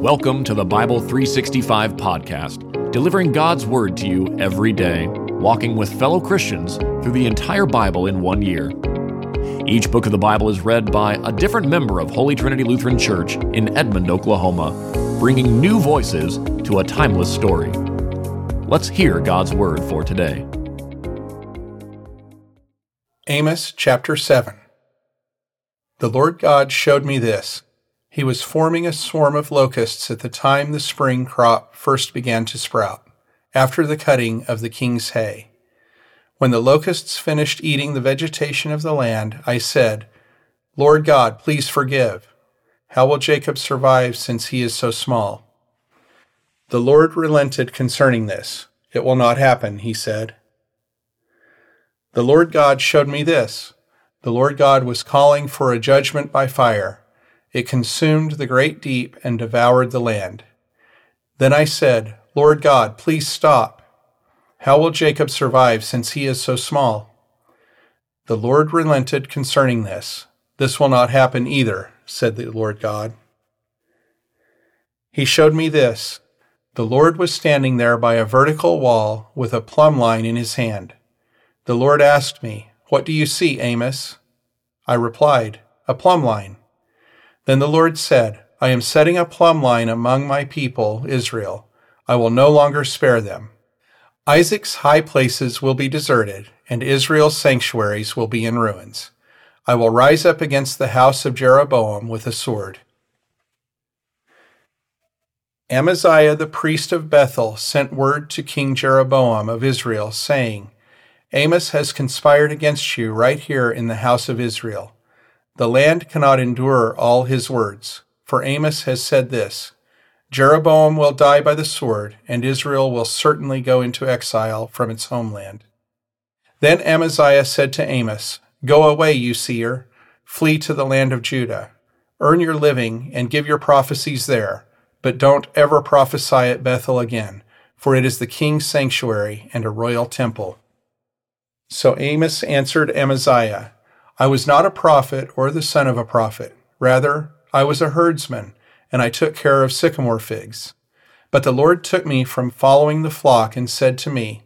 Welcome to the Bible 365 podcast, delivering God's Word to you every day, walking with fellow Christians through the entire Bible in one year. Each book of the Bible is read by a different member of Holy Trinity Lutheran Church in Edmond, Oklahoma, bringing new voices to a timeless story. Let's hear God's Word for today. Amos chapter 7 The Lord God showed me this. He was forming a swarm of locusts at the time the spring crop first began to sprout, after the cutting of the king's hay. When the locusts finished eating the vegetation of the land, I said, Lord God, please forgive. How will Jacob survive since he is so small? The Lord relented concerning this. It will not happen, he said. The Lord God showed me this. The Lord God was calling for a judgment by fire. It consumed the great deep and devoured the land. Then I said, Lord God, please stop. How will Jacob survive since he is so small? The Lord relented concerning this. This will not happen either, said the Lord God. He showed me this. The Lord was standing there by a vertical wall with a plumb line in his hand. The Lord asked me, What do you see, Amos? I replied, A plumb line. Then the Lord said, I am setting a plumb line among my people, Israel. I will no longer spare them. Isaac's high places will be deserted, and Israel's sanctuaries will be in ruins. I will rise up against the house of Jeroboam with a sword. Amaziah the priest of Bethel sent word to King Jeroboam of Israel, saying, Amos has conspired against you right here in the house of Israel. The land cannot endure all his words, for Amos has said this Jeroboam will die by the sword, and Israel will certainly go into exile from its homeland. Then Amaziah said to Amos, Go away, you seer, flee to the land of Judah, earn your living, and give your prophecies there, but don't ever prophesy at Bethel again, for it is the king's sanctuary and a royal temple. So Amos answered Amaziah, I was not a prophet or the son of a prophet. Rather, I was a herdsman, and I took care of sycamore figs. But the Lord took me from following the flock and said to me,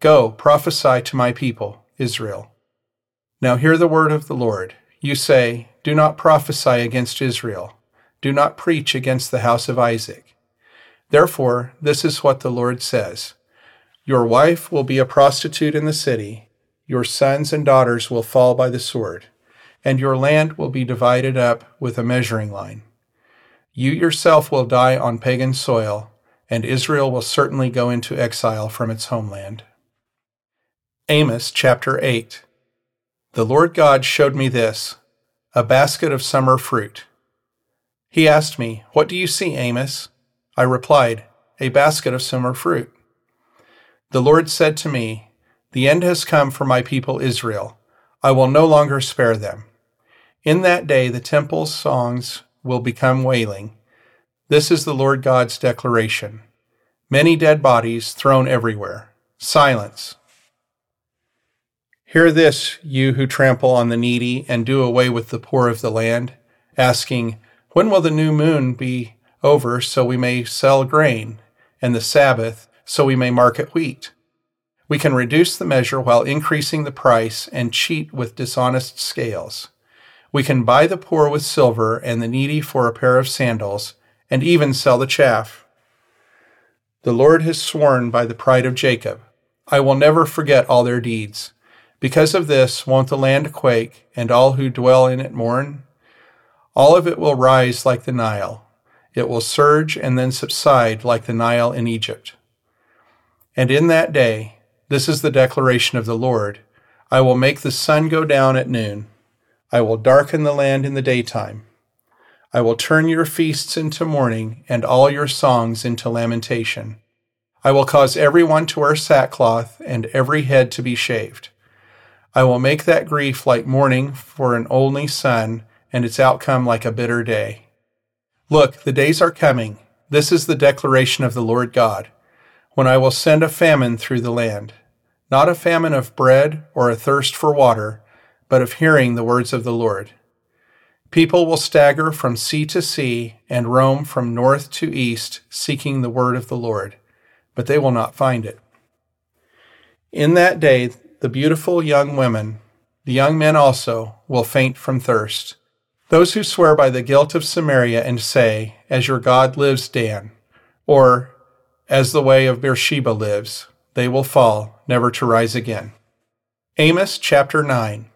Go, prophesy to my people, Israel. Now hear the word of the Lord. You say, Do not prophesy against Israel. Do not preach against the house of Isaac. Therefore, this is what the Lord says Your wife will be a prostitute in the city your sons and daughters will fall by the sword, and your land will be divided up with a measuring line. You yourself will die on pagan soil, and Israel will certainly go into exile from its homeland. Amos chapter 8 The Lord God showed me this a basket of summer fruit. He asked me, What do you see, Amos? I replied, A basket of summer fruit. The Lord said to me, the end has come for my people Israel. I will no longer spare them. In that day, the temple's songs will become wailing. This is the Lord God's declaration. Many dead bodies thrown everywhere. Silence. Hear this, you who trample on the needy and do away with the poor of the land, asking, When will the new moon be over so we may sell grain, and the Sabbath so we may market wheat? We can reduce the measure while increasing the price and cheat with dishonest scales. We can buy the poor with silver and the needy for a pair of sandals, and even sell the chaff. The Lord has sworn by the pride of Jacob, I will never forget all their deeds. Because of this, won't the land quake, and all who dwell in it mourn? All of it will rise like the Nile. It will surge and then subside like the Nile in Egypt. And in that day, this is the declaration of the Lord I will make the sun go down at noon, I will darken the land in the daytime. I will turn your feasts into mourning and all your songs into lamentation. I will cause everyone to wear sackcloth and every head to be shaved. I will make that grief like mourning for an only son and its outcome like a bitter day. Look, the days are coming. This is the declaration of the Lord God when I will send a famine through the land, not a famine of bread or a thirst for water, but of hearing the words of the Lord. People will stagger from sea to sea and roam from north to east, seeking the word of the Lord, but they will not find it. In that day, the beautiful young women, the young men also, will faint from thirst. Those who swear by the guilt of Samaria and say, As your God lives, Dan, or As the way of Beersheba lives, they will fall, never to rise again. Amos chapter 9.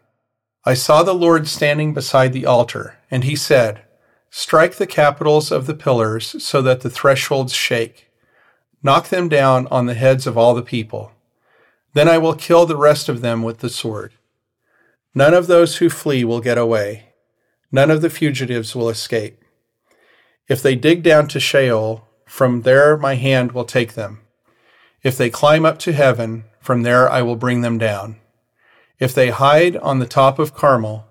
I saw the Lord standing beside the altar, and he said, Strike the capitals of the pillars so that the thresholds shake. Knock them down on the heads of all the people. Then I will kill the rest of them with the sword. None of those who flee will get away. None of the fugitives will escape. If they dig down to Sheol, from there my hand will take them. If they climb up to heaven, from there I will bring them down. If they hide on the top of Carmel,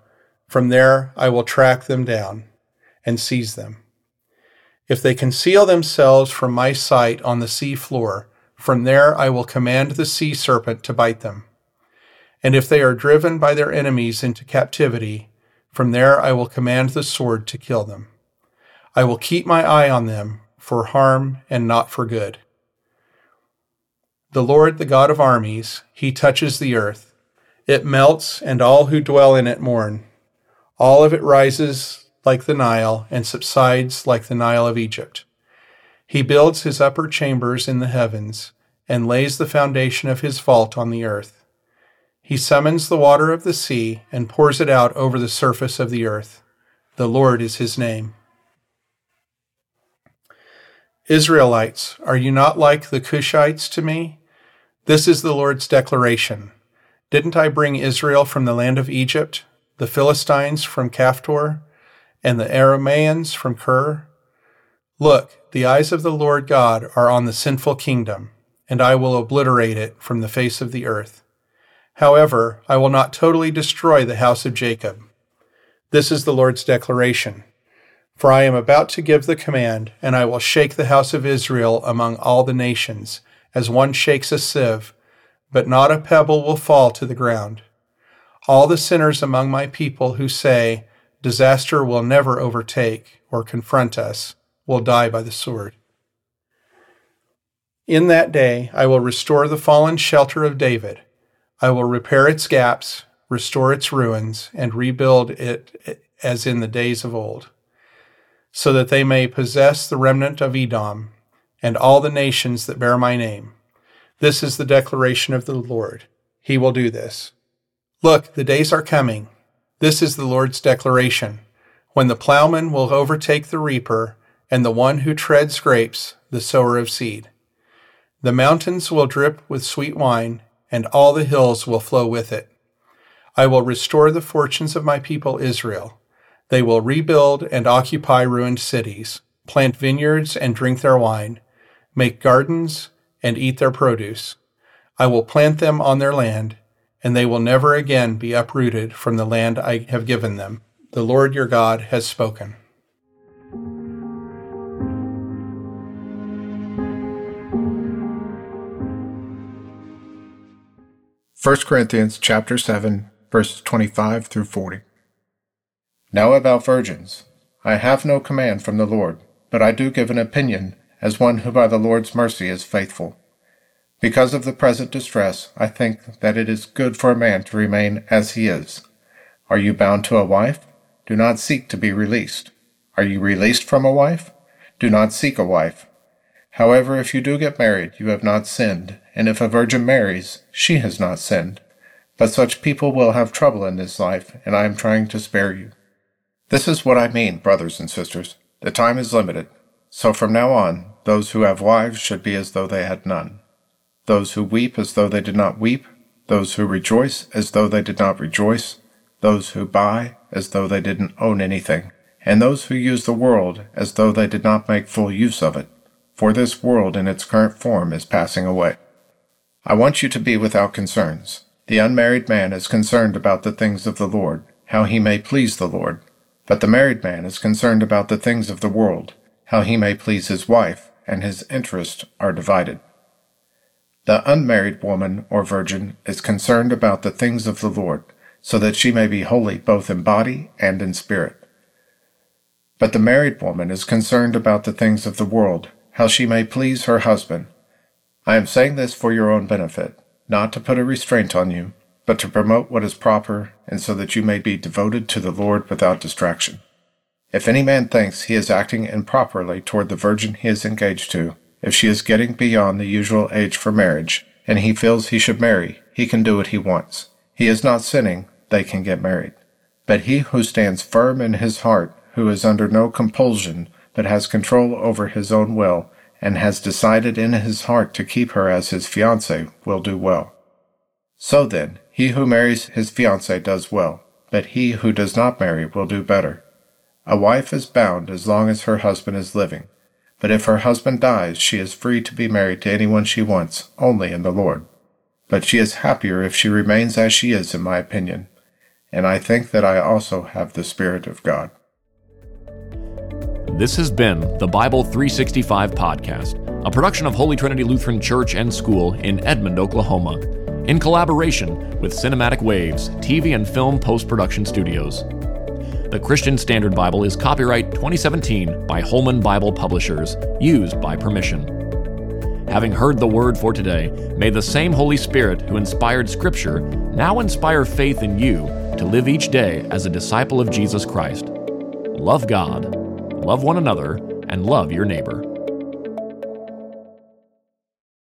from there I will track them down and seize them. If they conceal themselves from my sight on the sea floor, from there I will command the sea serpent to bite them. And if they are driven by their enemies into captivity, from there I will command the sword to kill them. I will keep my eye on them for harm and not for good. The Lord, the God of armies, he touches the earth it melts, and all who dwell in it mourn. All of it rises like the Nile and subsides like the Nile of Egypt. He builds his upper chambers in the heavens and lays the foundation of his vault on the earth. He summons the water of the sea and pours it out over the surface of the earth. The Lord is his name. Israelites, are you not like the Cushites to me? This is the Lord's declaration. Didn't I bring Israel from the land of Egypt, the Philistines from Caphtor, and the Aramaeans from Kir? Look, the eyes of the Lord God are on the sinful kingdom, and I will obliterate it from the face of the earth. However, I will not totally destroy the house of Jacob. This is the Lord's declaration. For I am about to give the command, and I will shake the house of Israel among all the nations, as one shakes a sieve but not a pebble will fall to the ground. All the sinners among my people who say, Disaster will never overtake or confront us, will die by the sword. In that day I will restore the fallen shelter of David. I will repair its gaps, restore its ruins, and rebuild it as in the days of old, so that they may possess the remnant of Edom and all the nations that bear my name. This is the declaration of the Lord. He will do this. Look, the days are coming. This is the Lord's declaration. When the plowman will overtake the reaper, and the one who treads grapes, the sower of seed. The mountains will drip with sweet wine, and all the hills will flow with it. I will restore the fortunes of my people Israel. They will rebuild and occupy ruined cities, plant vineyards and drink their wine, make gardens and eat their produce. I will plant them on their land, and they will never again be uprooted from the land I have given them. The Lord your God has spoken. First Corinthians chapter 7 verses 25 through 40. Now about virgins. I have no command from the Lord, but I do give an opinion as one who by the Lord's mercy is faithful. Because of the present distress, I think that it is good for a man to remain as he is. Are you bound to a wife? Do not seek to be released. Are you released from a wife? Do not seek a wife. However, if you do get married, you have not sinned, and if a virgin marries, she has not sinned. But such people will have trouble in this life, and I am trying to spare you. This is what I mean, brothers and sisters. The time is limited. So from now on, those who have wives should be as though they had none. Those who weep as though they did not weep. Those who rejoice as though they did not rejoice. Those who buy as though they didn't own anything. And those who use the world as though they did not make full use of it. For this world in its current form is passing away. I want you to be without concerns. The unmarried man is concerned about the things of the Lord, how he may please the Lord. But the married man is concerned about the things of the world, how he may please his wife, and his interests are divided. The unmarried woman or virgin is concerned about the things of the Lord, so that she may be holy both in body and in spirit. But the married woman is concerned about the things of the world, how she may please her husband. I am saying this for your own benefit, not to put a restraint on you, but to promote what is proper, and so that you may be devoted to the Lord without distraction. If any man thinks he is acting improperly toward the virgin he is engaged to, if she is getting beyond the usual age for marriage, and he feels he should marry, he can do what he wants. He is not sinning, they can get married. But he who stands firm in his heart, who is under no compulsion, but has control over his own will, and has decided in his heart to keep her as his fiancée, will do well. So then, he who marries his fiancée does well, but he who does not marry will do better. A wife is bound as long as her husband is living but if her husband dies, she is free to be married to anyone she wants, only in the Lord. But she is happier if she remains as she is, in my opinion. And I think that I also have the Spirit of God. This has been the Bible 365 podcast, a production of Holy Trinity Lutheran Church and School in Edmond, Oklahoma, in collaboration with Cinematic Waves TV and Film Post Production Studios. The Christian Standard Bible is copyright 2017 by Holman Bible Publishers, used by permission. Having heard the word for today, may the same Holy Spirit who inspired Scripture now inspire faith in you to live each day as a disciple of Jesus Christ. Love God, love one another, and love your neighbor.